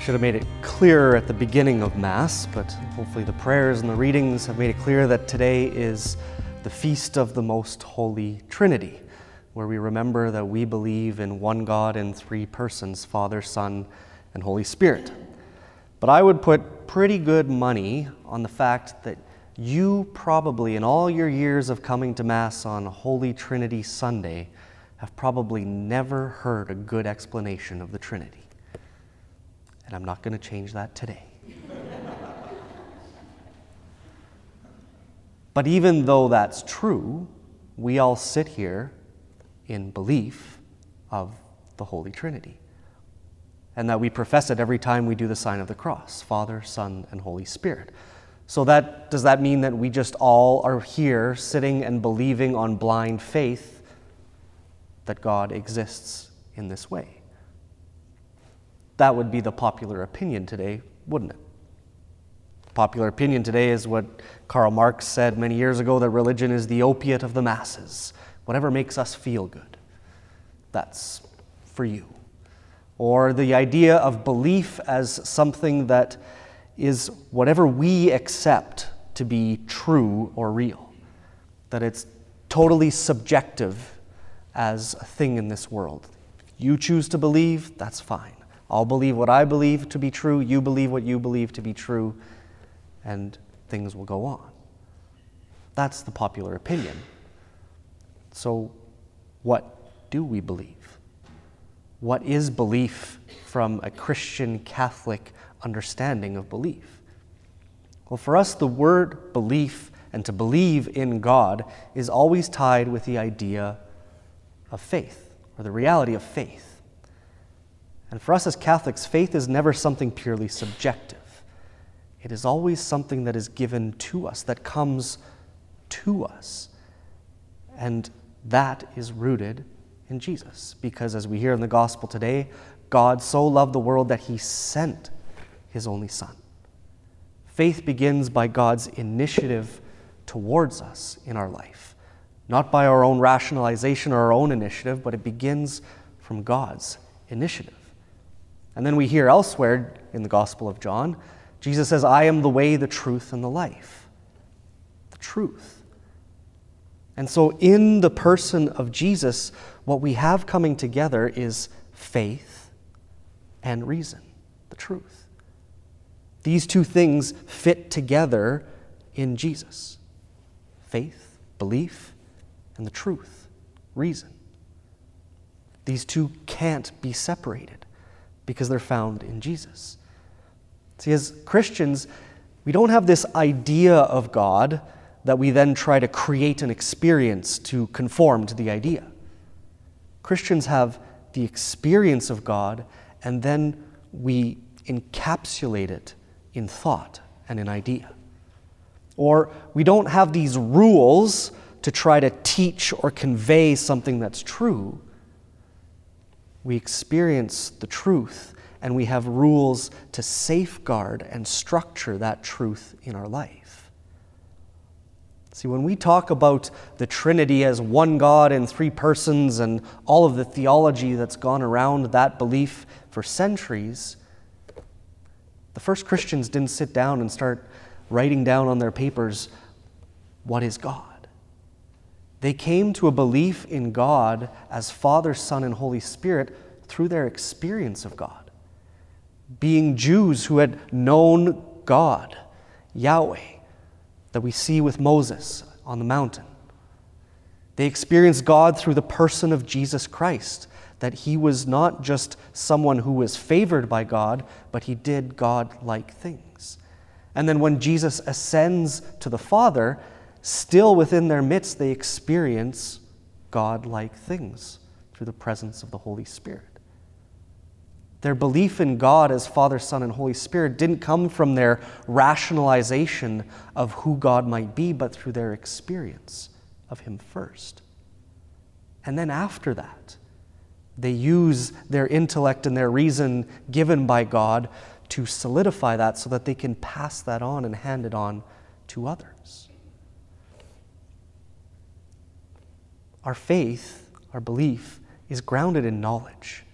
should have made it clearer at the beginning of Mass, but hopefully the prayers and the readings have made it clear that today is the feast of the Most Holy Trinity, where we remember that we believe in one God in three persons Father, Son, and Holy Spirit. But I would put pretty good money on the fact that you probably, in all your years of coming to Mass on Holy Trinity Sunday, have probably never heard a good explanation of the Trinity and I'm not going to change that today. but even though that's true, we all sit here in belief of the Holy Trinity. And that we profess it every time we do the sign of the cross Father, Son, and Holy Spirit. So, that, does that mean that we just all are here sitting and believing on blind faith that God exists in this way? That would be the popular opinion today, wouldn't it? Popular opinion today is what Karl Marx said many years ago that religion is the opiate of the masses. Whatever makes us feel good, that's for you. Or the idea of belief as something that is whatever we accept to be true or real, that it's totally subjective as a thing in this world. You choose to believe, that's fine. I'll believe what I believe to be true, you believe what you believe to be true, and things will go on. That's the popular opinion. So, what do we believe? What is belief from a Christian Catholic understanding of belief? Well, for us, the word belief and to believe in God is always tied with the idea of faith or the reality of faith. And for us as Catholics, faith is never something purely subjective. It is always something that is given to us, that comes to us. And that is rooted in Jesus. Because as we hear in the gospel today, God so loved the world that he sent his only Son. Faith begins by God's initiative towards us in our life, not by our own rationalization or our own initiative, but it begins from God's initiative. And then we hear elsewhere in the Gospel of John, Jesus says, I am the way, the truth, and the life. The truth. And so, in the person of Jesus, what we have coming together is faith and reason, the truth. These two things fit together in Jesus faith, belief, and the truth, reason. These two can't be separated because they're found in Jesus. See, as Christians, we don't have this idea of God that we then try to create an experience to conform to the idea. Christians have the experience of God, and then we encapsulate it in thought and in idea. Or we don't have these rules to try to teach or convey something that's true we experience the truth and we have rules to safeguard and structure that truth in our life. See, when we talk about the Trinity as one God in three persons and all of the theology that's gone around that belief for centuries, the first Christians didn't sit down and start writing down on their papers, What is God? They came to a belief in God as Father, Son, and Holy Spirit through their experience of God. Being Jews who had known God, Yahweh, that we see with Moses on the mountain. They experienced God through the person of Jesus Christ, that he was not just someone who was favored by God, but he did God like things. And then when Jesus ascends to the Father, still within their midst, they experience God like things through the presence of the Holy Spirit. Their belief in God as Father, Son, and Holy Spirit didn't come from their rationalization of who God might be, but through their experience of Him first. And then after that, they use their intellect and their reason given by God to solidify that so that they can pass that on and hand it on to others. Our faith, our belief, is grounded in knowledge.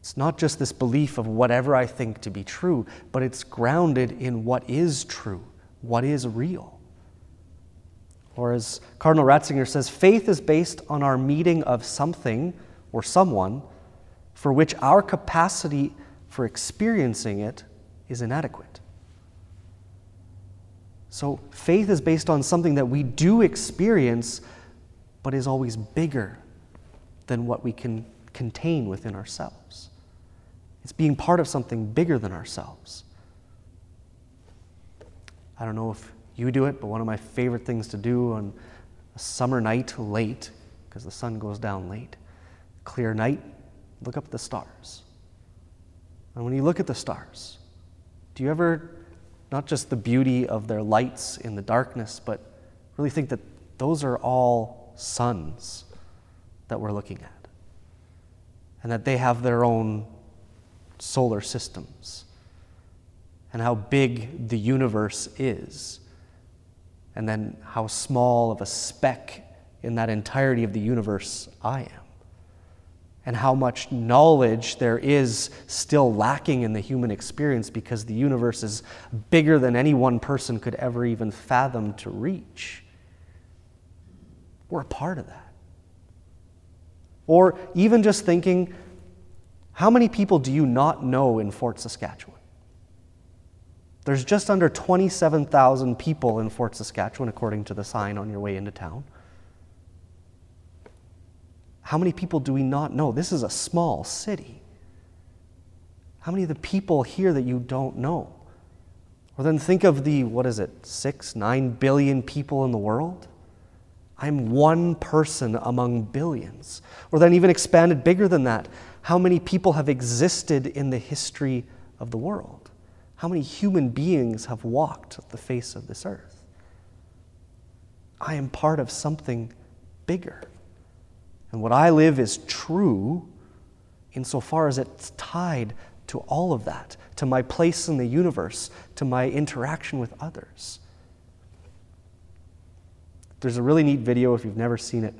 It's not just this belief of whatever I think to be true, but it's grounded in what is true, what is real. Or as Cardinal Ratzinger says, faith is based on our meeting of something or someone for which our capacity for experiencing it is inadequate. So faith is based on something that we do experience, but is always bigger than what we can contain within ourselves. It's being part of something bigger than ourselves. I don't know if you do it, but one of my favorite things to do on a summer night late, because the sun goes down late, clear night, look up at the stars. And when you look at the stars, do you ever, not just the beauty of their lights in the darkness, but really think that those are all suns that we're looking at? And that they have their own solar systems, and how big the universe is, and then how small of a speck in that entirety of the universe I am, and how much knowledge there is still lacking in the human experience because the universe is bigger than any one person could ever even fathom to reach. We're a part of that. Or even just thinking how many people do you not know in Fort Saskatchewan? There's just under 27,000 people in Fort Saskatchewan, according to the sign on your way into town. How many people do we not know? This is a small city. How many of the people here that you don't know? Or then think of the, what is it, six, nine billion people in the world? I'm one person among billions. Or then even expanded bigger than that how many people have existed in the history of the world? How many human beings have walked the face of this earth? I am part of something bigger. And what I live is true insofar as it's tied to all of that, to my place in the universe, to my interaction with others. There's a really neat video, if you've never seen it,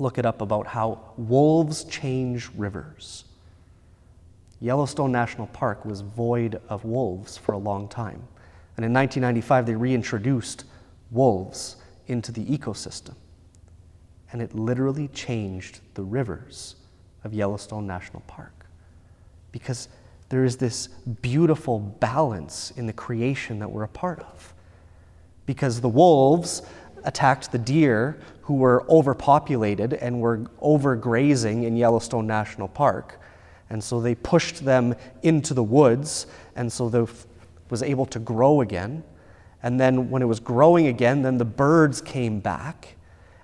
look it up about how wolves change rivers. Yellowstone National Park was void of wolves for a long time. And in 1995, they reintroduced wolves into the ecosystem. And it literally changed the rivers of Yellowstone National Park. Because there is this beautiful balance in the creation that we're a part of. Because the wolves attacked the deer who were overpopulated and were overgrazing in Yellowstone National Park. And so they pushed them into the woods, and so they was able to grow again. And then when it was growing again, then the birds came back,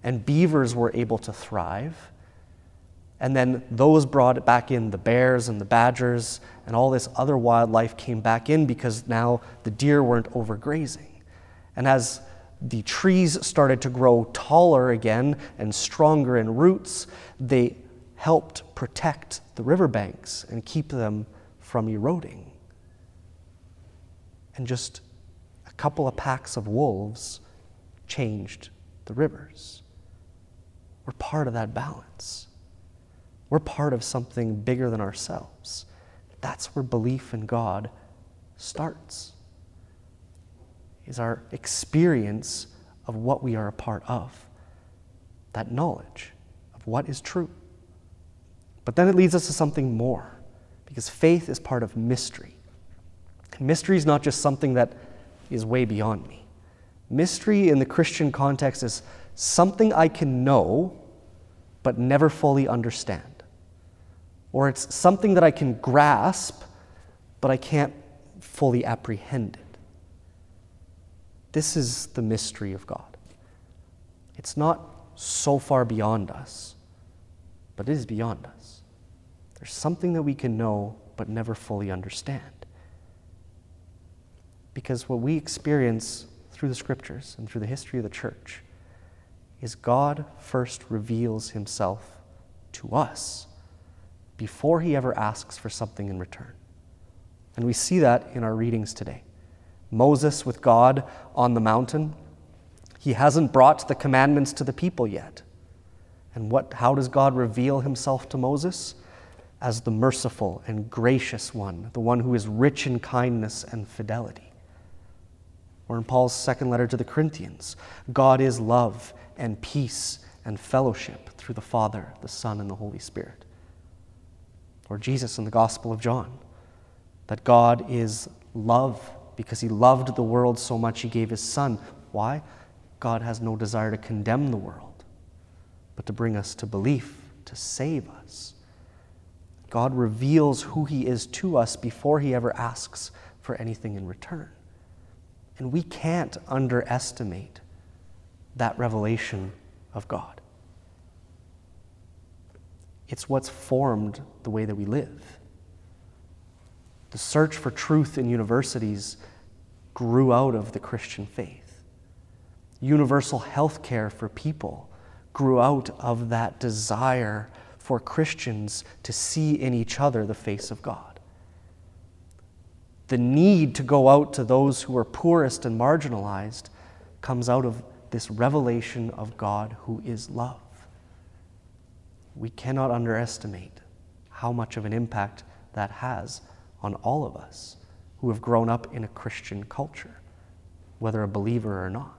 and beavers were able to thrive. And then those brought back in the bears and the badgers, and all this other wildlife came back in because now the deer weren't overgrazing. And as the trees started to grow taller again and stronger in roots, they helped protect the riverbanks and keep them from eroding. And just a couple of packs of wolves changed the rivers. We're part of that balance. We're part of something bigger than ourselves. That's where belief in God starts is our experience of what we are a part of, that knowledge of what is true. But then it leads us to something more, because faith is part of mystery. And mystery is not just something that is way beyond me. Mystery in the Christian context is something I can know but never fully understand. Or it's something that I can grasp but I can't fully apprehend it. This is the mystery of God. It's not so far beyond us, but it is beyond us. There's something that we can know but never fully understand. Because what we experience through the scriptures and through the history of the church is God first reveals himself to us before he ever asks for something in return. And we see that in our readings today. Moses with God on the mountain. He hasn't brought the commandments to the people yet. And what, how does God reveal himself to Moses? as the merciful and gracious one, the one who is rich in kindness and fidelity. Or in Paul's second letter to the Corinthians, God is love and peace and fellowship through the Father, the Son, and the Holy Spirit. Or Jesus in the Gospel of John, that God is love because he loved the world so much he gave his Son. Why? God has no desire to condemn the world, but to bring us to belief, to save us. God reveals who He is to us before He ever asks for anything in return. And we can't underestimate that revelation of God. It's what's formed the way that we live. The search for truth in universities grew out of the Christian faith. Universal health care for people grew out of that desire for Christians to see in each other the face of God. The need to go out to those who are poorest and marginalized comes out of this revelation of God who is love. We cannot underestimate how much of an impact that has on all of us who have grown up in a Christian culture, whether a believer or not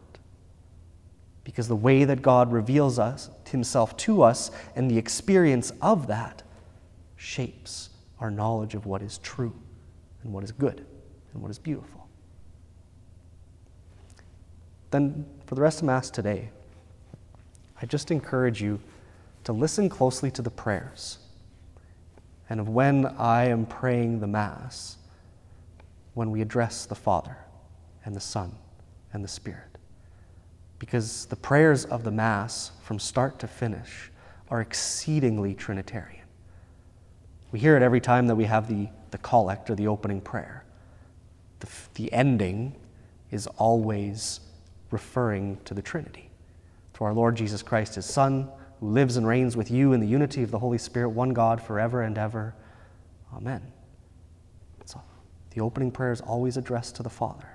because the way that God reveals us, himself to us and the experience of that shapes our knowledge of what is true and what is good and what is beautiful. Then, for the rest of Mass today, I just encourage you to listen closely to the prayers. And of when I am praying the Mass, when we address the Father and the Son and the Spirit because the prayers of the Mass, from start to finish, are exceedingly Trinitarian. We hear it every time that we have the, the collect or the opening prayer. The, the ending is always referring to the Trinity, to our Lord Jesus Christ, his Son, who lives and reigns with you in the unity of the Holy Spirit, one God, forever and ever. Amen. So the opening prayer is always addressed to the Father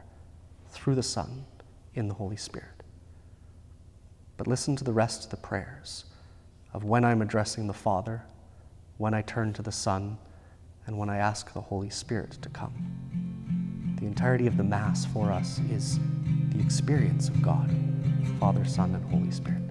through the Son in the Holy Spirit. But listen to the rest of the prayers of when I'm addressing the Father, when I turn to the Son, and when I ask the Holy Spirit to come. The entirety of the Mass for us is the experience of God, Father, Son, and Holy Spirit.